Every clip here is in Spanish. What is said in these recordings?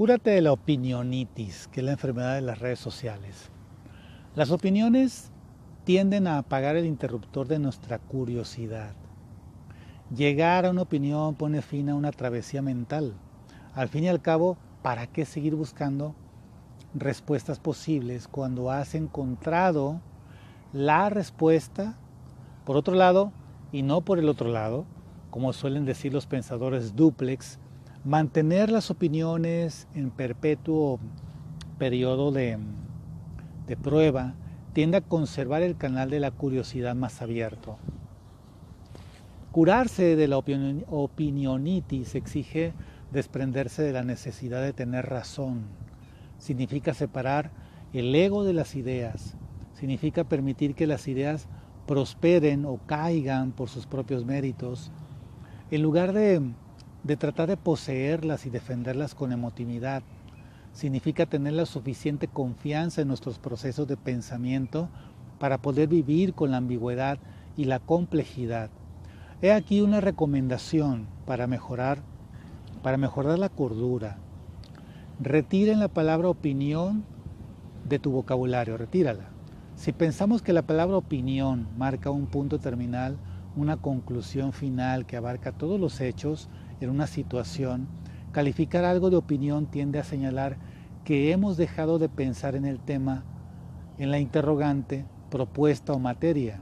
Cúrate de la opinionitis, que es la enfermedad de las redes sociales. Las opiniones tienden a apagar el interruptor de nuestra curiosidad. Llegar a una opinión pone fin a una travesía mental. Al fin y al cabo, ¿para qué seguir buscando respuestas posibles cuando has encontrado la respuesta por otro lado y no por el otro lado, como suelen decir los pensadores duplex, mantener las opiniones en perpetuo periodo de, prueba tiende a conservar el canal de la curiosidad más abierto. Curarse de la opinionitis exige desprenderse de la necesidad de tener razón. Significa separar el ego de las ideas. Significa permitir que las ideas prosperen o caigan por sus propios méritos. En lugar de de tratar de poseerlas y defenderlas con emotividad. Significa tener la suficiente confianza en nuestros procesos de pensamiento para poder vivir con la ambigüedad y la complejidad. He aquí una recomendación para mejorar, para mejorar la cordura. Retiren la palabra opinión de tu vocabulario, retírala. Si pensamos que la palabra opinión marca un punto terminal, una conclusión final que abarca todos los hechos, en una situación, calificar algo de opinión tiende a señalar que hemos dejado de pensar en el tema, en la interrogante, propuesta o materia.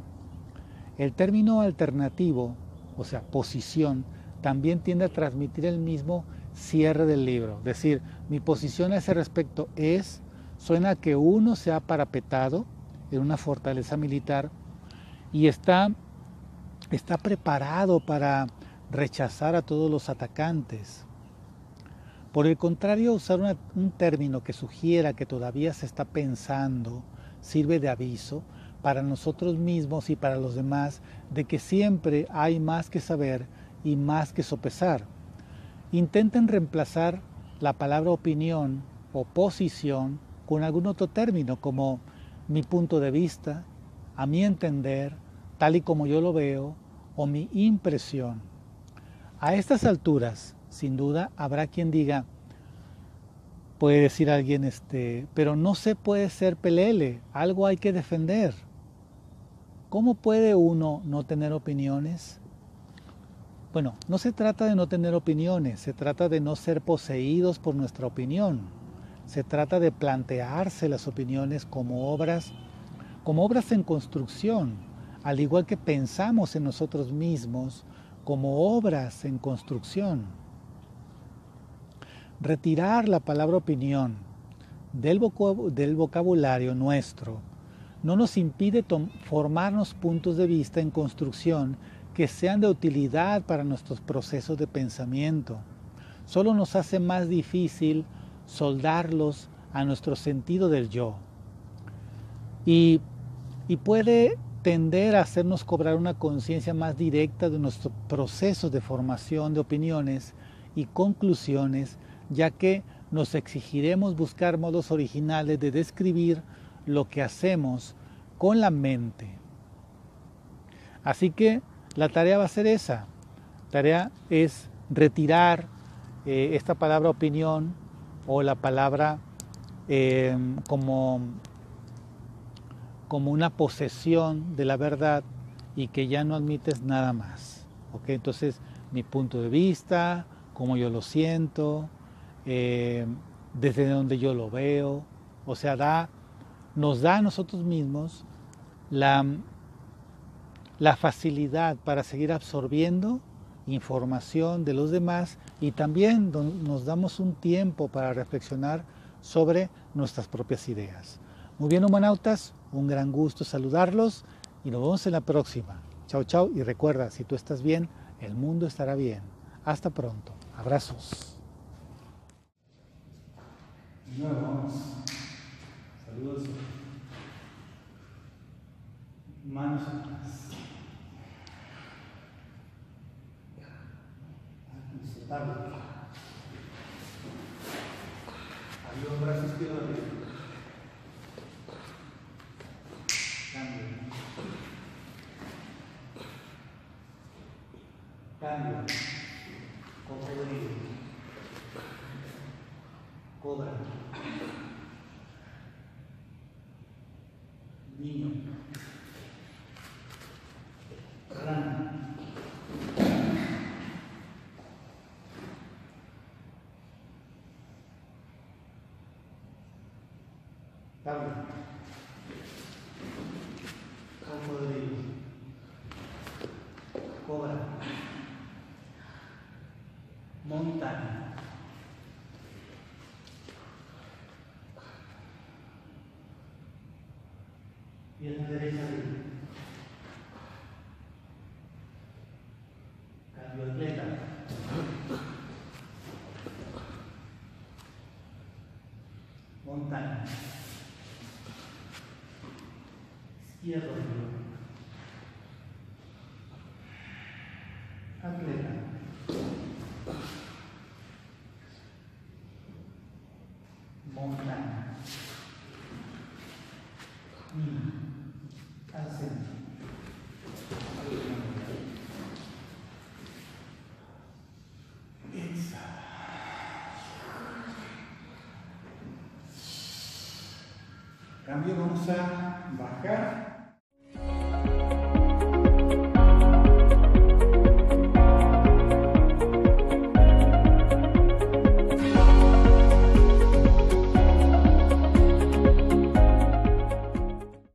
El término alternativo, o sea, posición, también tiende a transmitir el mismo cierre del libro. Es decir, mi posición a ese respecto es, suena que uno se ha parapetado en una fortaleza militar y está, está preparado para rechazar a todos los atacantes. Por el contrario, usar un término que sugiera que todavía se está pensando sirve de aviso para nosotros mismos y para los demás de que siempre hay más que saber y más que sopesar. Intenten reemplazar la palabra opinión o posición con algún otro término como mi punto de vista, a mi entender, tal y como yo lo veo, o mi impresión. A estas alturas, sin duda, habrá quien diga, puede decir alguien, este, pero no se puede ser pelele, algo hay que defender. ¿Cómo puede uno no tener opiniones? Bueno, no se trata de no tener opiniones, se trata de no ser poseídos por nuestra opinión. Se trata de plantearse las opiniones como obras, como obras en construcción, al igual que pensamos en nosotros mismos como obras en construcción. Retirar la palabra opinión del, vocabulario nuestro no nos impide formarnos puntos de vista en construcción que sean de utilidad para nuestros procesos de pensamiento. Solo nos hace más difícil soldarlos a nuestro sentido del yo. Y, y puede tender a hacernos cobrar una conciencia más directa de nuestro proceso de formación de opiniones y conclusiones, ya que nos exigiremos buscar modos originales de describir lo que hacemos con la mente. Así que la tarea va a ser esa. La tarea es retirar eh, esta palabra opinión o la palabra eh, como como una posesión de la verdad y que ya no admites nada más. ¿ok? Entonces, mi punto de vista, cómo yo lo siento, eh, desde donde yo lo veo, o sea, da, nos da a nosotros mismos la, la facilidad para seguir absorbiendo información de los demás y también nos damos un tiempo para reflexionar sobre nuestras propias ideas. Muy bien, humanautas, un gran gusto saludarlos y nos vemos en la próxima. Chao, chao y recuerda, si tú estás bien, el mundo estará bien. Hasta pronto. Abrazos. Saludos. Manos atrás. Adiós, brazos Câmbio. Contribuir. Cobra. Ninho. Rana. Câmbio. Contribuir. Cobra. Montaña. Pierna derecha arriba. Cambio atleta. Montaña. Izquierdo. Atleta. Montaña. Y al centro. Exhala. Cambio, vamos a bajar